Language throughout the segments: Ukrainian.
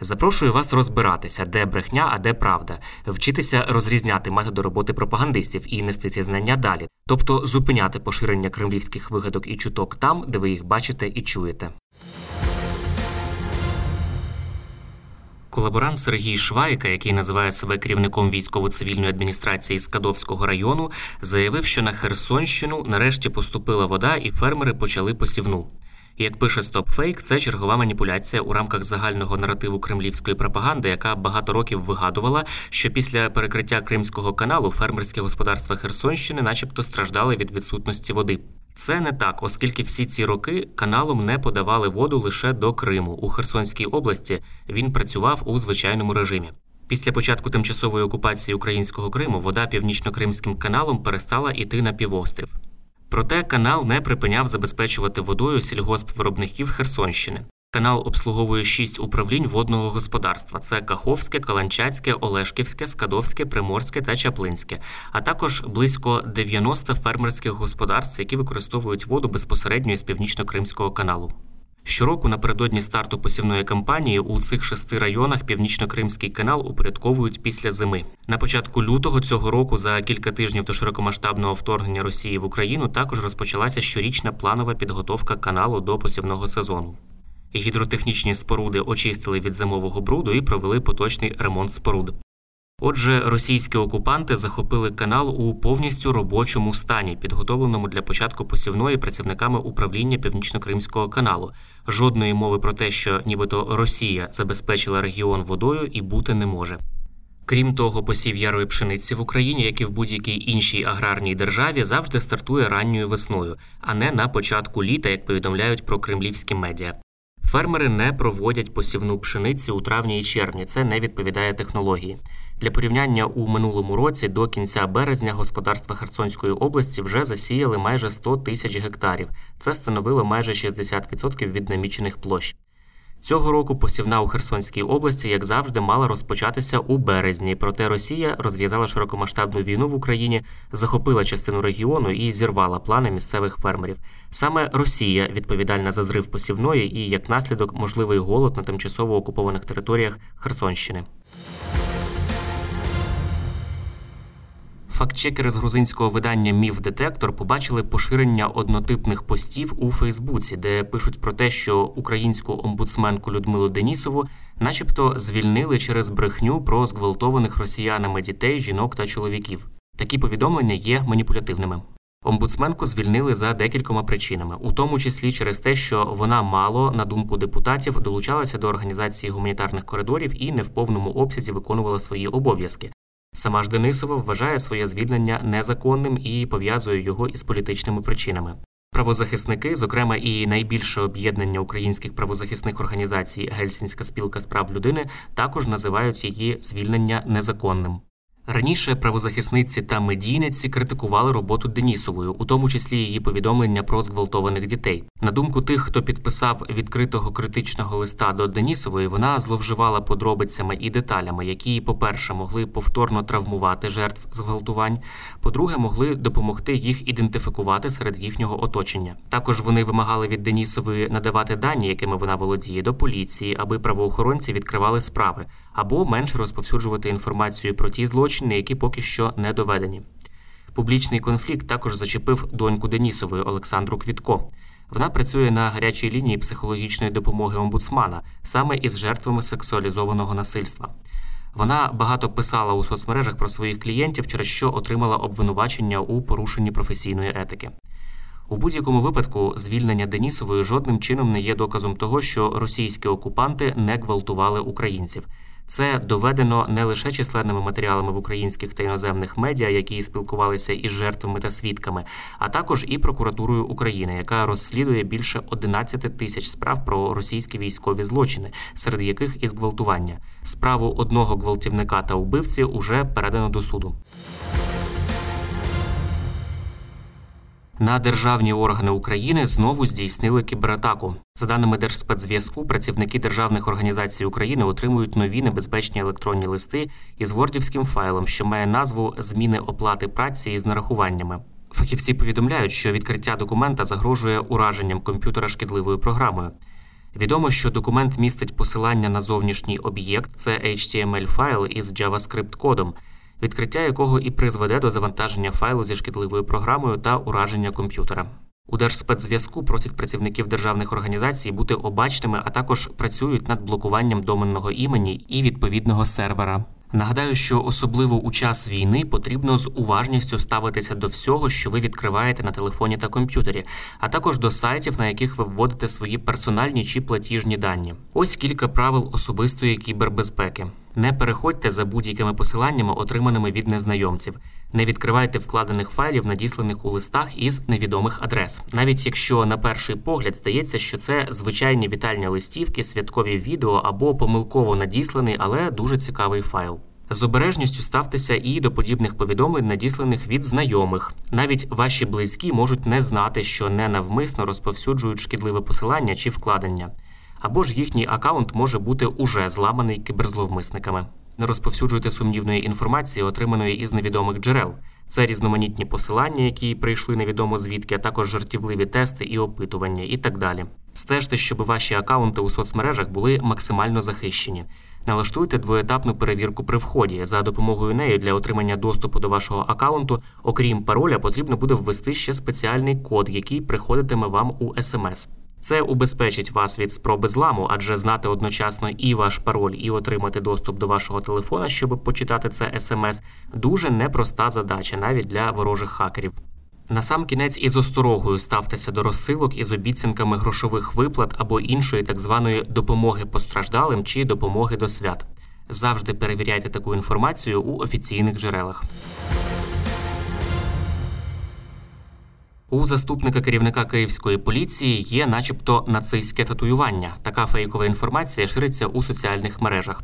Запрошую вас розбиратися, де брехня, а де правда, вчитися розрізняти методи роботи пропагандистів і нести ці знання далі, тобто зупиняти поширення кремлівських вигадок і чуток там, де ви їх бачите і чуєте. Колаборант Сергій Швайка, який називає себе керівником військово-цивільної адміністрації Скадовського району, заявив, що на Херсонщину нарешті поступила вода, і фермери почали посівну. Як пише StopFake, це чергова маніпуляція у рамках загального наративу кремлівської пропаганди, яка багато років вигадувала, що після перекриття Кримського каналу фермерські господарства Херсонщини, начебто, страждали від відсутності води. Це не так, оскільки всі ці роки каналом не подавали воду лише до Криму. У Херсонській області він працював у звичайному режимі. Після початку тимчасової окупації українського Криму вода північно-кримським каналом перестала йти на півострів. Проте канал не припиняв забезпечувати водою сільгоспвиробників Херсонщини. Канал обслуговує шість управлінь водного господарства: це Каховське, Каланчацьке, Олешківське, Скадовське, Приморське та Чаплинське, а також близько 90 фермерських господарств, які використовують воду безпосередньо з північно-кримського каналу. Щороку напередодні старту посівної кампанії у цих шести районах північно-кримський канал упорядковують після зими. На початку лютого цього року, за кілька тижнів до широкомасштабного вторгнення Росії в Україну, також розпочалася щорічна планова підготовка каналу до посівного сезону. Гідротехнічні споруди очистили від зимового бруду і провели поточний ремонт споруд. Отже, російські окупанти захопили канал у повністю робочому стані, підготовленому для початку посівної працівниками управління Північно-Кримського каналу. Жодної мови про те, що нібито Росія забезпечила регіон водою і бути не може. Крім того, посів ярої пшениці в Україні, як і в будь-якій іншій аграрній державі, завжди стартує ранньою весною, а не на початку літа, як повідомляють про кремлівські медіа. Фермери не проводять посівну пшениці у травні і червні. Це не відповідає технології. Для порівняння у минулому році до кінця березня господарства Херсонської області вже засіяли майже 100 тисяч гектарів. Це становило майже 60% від намічених площ. Цього року посівна у Херсонській області, як завжди, мала розпочатися у березні. Проте Росія розв'язала широкомасштабну війну в Україні, захопила частину регіону і зірвала плани місцевих фермерів. Саме Росія відповідальна за зрив посівної і як наслідок можливий голод на тимчасово окупованих територіях Херсонщини. Фактчекери з грузинського видання Міф Детектор побачили поширення однотипних постів у Фейсбуці, де пишуть про те, що українську омбудсменку Людмилу Денісову, начебто, звільнили через брехню про зґвалтованих росіянами дітей, жінок та чоловіків. Такі повідомлення є маніпулятивними. Омбудсменку звільнили за декількома причинами, у тому числі через те, що вона мало, на думку депутатів, долучалася до організації гуманітарних коридорів і не в повному обсязі виконувала свої обов'язки. Сама ж Денисова вважає своє звільнення незаконним і пов'язує його із політичними причинами. Правозахисники, зокрема і найбільше об'єднання українських правозахисних організацій Гельсінська спілка з прав людини, також називають її звільнення незаконним. Раніше правозахисниці та медійниці критикували роботу Денісової, у тому числі її повідомлення про зґвалтованих дітей. На думку тих, хто підписав відкритого критичного листа до Денісової, вона зловживала подробицями і деталями, які, по-перше, могли повторно травмувати жертв зґвалтувань, по-друге, могли допомогти їх ідентифікувати серед їхнього оточення. Також вони вимагали від Денісової надавати дані, якими вона володіє, до поліції, аби правоохоронці відкривали справи, або менше розповсюджувати інформацію про ті злочини злочини, які поки що не доведені. Публічний конфлікт також зачепив доньку Денісової Олександру Квітко. Вона працює на гарячій лінії психологічної допомоги омбудсмана саме із жертвами сексуалізованого насильства. Вона багато писала у соцмережах про своїх клієнтів, через що отримала обвинувачення у порушенні професійної етики. У будь-якому випадку звільнення Денісової жодним чином не є доказом того, що російські окупанти не гвалтували українців. Це доведено не лише численними матеріалами в українських та іноземних медіа, які спілкувалися із жертвами та свідками, а також і прокуратурою України, яка розслідує більше 11 тисяч справ про російські військові злочини, серед яких і зґвалтування. Справу одного гвалтівника та убивці уже передано до суду. На державні органи України знову здійснили кібератаку. За даними Держспецзв'язку, працівники державних організацій України отримують нові небезпечні електронні листи із вордівським файлом, що має назву Зміни оплати праці із нарахуваннями. Фахівці повідомляють, що відкриття документа загрожує ураженням комп'ютера шкідливою програмою. Відомо, що документ містить посилання на зовнішній об'єкт, це HTML файл із JavaScript кодом відкриття якого і призведе до завантаження файлу зі шкідливою програмою та ураження комп'ютера. У Держспецзв'язку просять працівників державних організацій бути обачними, а також працюють над блокуванням доменного імені і відповідного сервера. Нагадаю, що особливо у час війни потрібно з уважністю ставитися до всього, що ви відкриваєте на телефоні та комп'ютері, а також до сайтів, на яких ви вводите свої персональні чи платіжні дані. Ось кілька правил особистої кібербезпеки. Не переходьте за будь-якими посиланнями, отриманими від незнайомців. Не відкривайте вкладених файлів, надісланих у листах із невідомих адрес, навіть якщо на перший погляд здається, що це звичайні вітальні листівки, святкові відео або помилково надісланий, але дуже цікавий файл. З обережністю ставтеся і до подібних повідомлень, надісланих від знайомих. Навіть ваші близькі можуть не знати, що ненавмисно розповсюджують шкідливе посилання чи вкладення або ж їхній акаунт може бути уже зламаний кіберзловмисниками. Не розповсюджуйте сумнівної інформації, отриманої із невідомих джерел. Це різноманітні посилання, які прийшли невідомо звідки, а також жартівливі тести і опитування, і так далі. Стежте, щоб ваші акаунти у соцмережах були максимально захищені. Налаштуйте двоетапну перевірку при вході. За допомогою неї для отримання доступу до вашого акаунту, окрім пароля, потрібно буде ввести ще спеціальний код, який приходитиме вам у смс. Це убезпечить вас від спроби зламу, адже знати одночасно і ваш пароль, і отримати доступ до вашого телефона, щоб почитати це смс, дуже непроста задача навіть для ворожих хакерів. На сам кінець із осторогою ставтеся до розсилок із обіцянками грошових виплат або іншої так званої допомоги постраждалим чи допомоги до свят. Завжди перевіряйте таку інформацію у офіційних джерелах. У заступника керівника київської поліції є, начебто, нацистське татуювання. Така фейкова інформація шириться у соціальних мережах.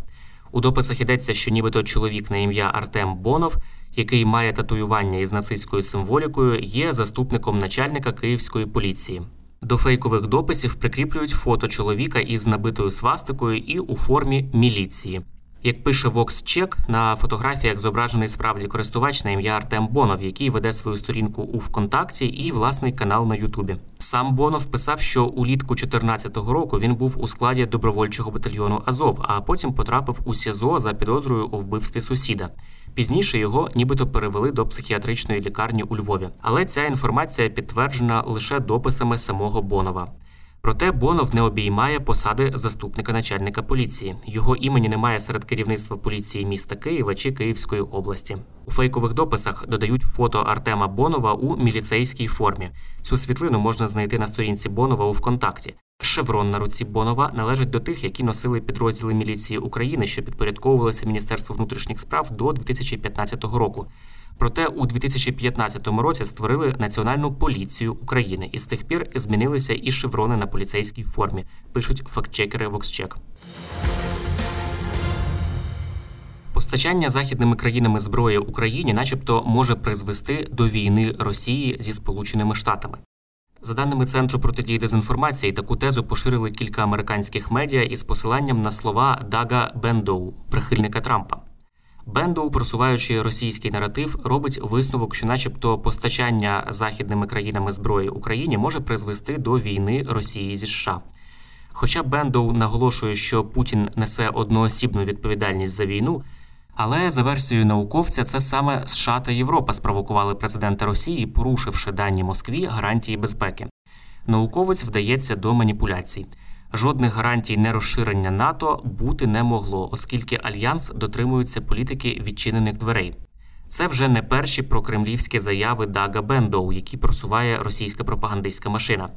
У дописах йдеться, що нібито чоловік на ім'я Артем Бонов, який має татуювання із нацистською символікою, є заступником начальника київської поліції. До фейкових дописів прикріплюють фото чоловіка із набитою свастикою і у формі міліції. Як пише VoxCheck, на фотографіях зображений справді користувач на ім'я Артем Бонов, який веде свою сторінку у ВКонтакті і власний канал на Ютубі. Сам Бонов писав, що улітку 2014 року він був у складі добровольчого батальйону Азов, а потім потрапив у СІЗО за підозрою у вбивстві сусіда. Пізніше його нібито перевели до психіатричної лікарні у Львові. Але ця інформація підтверджена лише дописами самого Бонова. Проте Бонов не обіймає посади заступника начальника поліції. Його імені немає серед керівництва поліції міста Києва чи Київської області. У фейкових дописах додають фото Артема Бонова у міліцейській формі. Цю світлину можна знайти на сторінці Бонова у ВКонтакті. Шеврон на руці Бонова належить до тих, які носили підрозділи міліції України, що підпорядковувалися Міністерству внутрішніх справ до 2015 року. Проте у 2015 році створили Національну поліцію України, і з тих пір змінилися і шеврони на поліцейській формі. Пишуть фактчекери VoxCheck. Постачання західними країнами зброї Україні, начебто, може призвести до війни Росії зі Сполученими Штатами. За даними Центру протидії дезінформації, таку тезу поширили кілька американських медіа із посиланням на слова Дага Бендоу, прихильника Трампа. Бендоу, просуваючи російський наратив, робить висновок, що, начебто, постачання західними країнами зброї Україні може призвести до війни Росії зі США. Хоча Бендоу наголошує, що Путін несе одноосібну відповідальність за війну, але за версією науковця, це саме США та Європа спровокували президента Росії, порушивши дані Москві гарантії безпеки. Науковець вдається до маніпуляцій. Жодних гарантій нерозширення НАТО бути не могло, оскільки альянс дотримується політики відчинених дверей. Це вже не перші прокремлівські заяви Дага Бендоу, які просуває російська пропагандистська машина.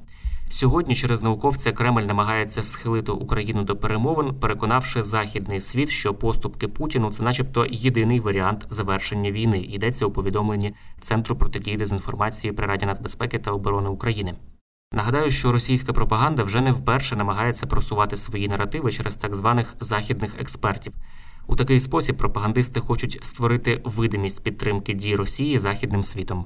Сьогодні через науковця Кремль намагається схилити Україну до перемовин, переконавши західний світ, що поступки Путіну це, начебто, єдиний варіант завершення війни. Йдеться у повідомленні Центру протидії дезінформації при Раді нацбезпеки та оборони України. Нагадаю, що російська пропаганда вже не вперше намагається просувати свої наративи через так званих західних експертів. У такий спосіб пропагандисти хочуть створити видимість підтримки дій Росії західним світом.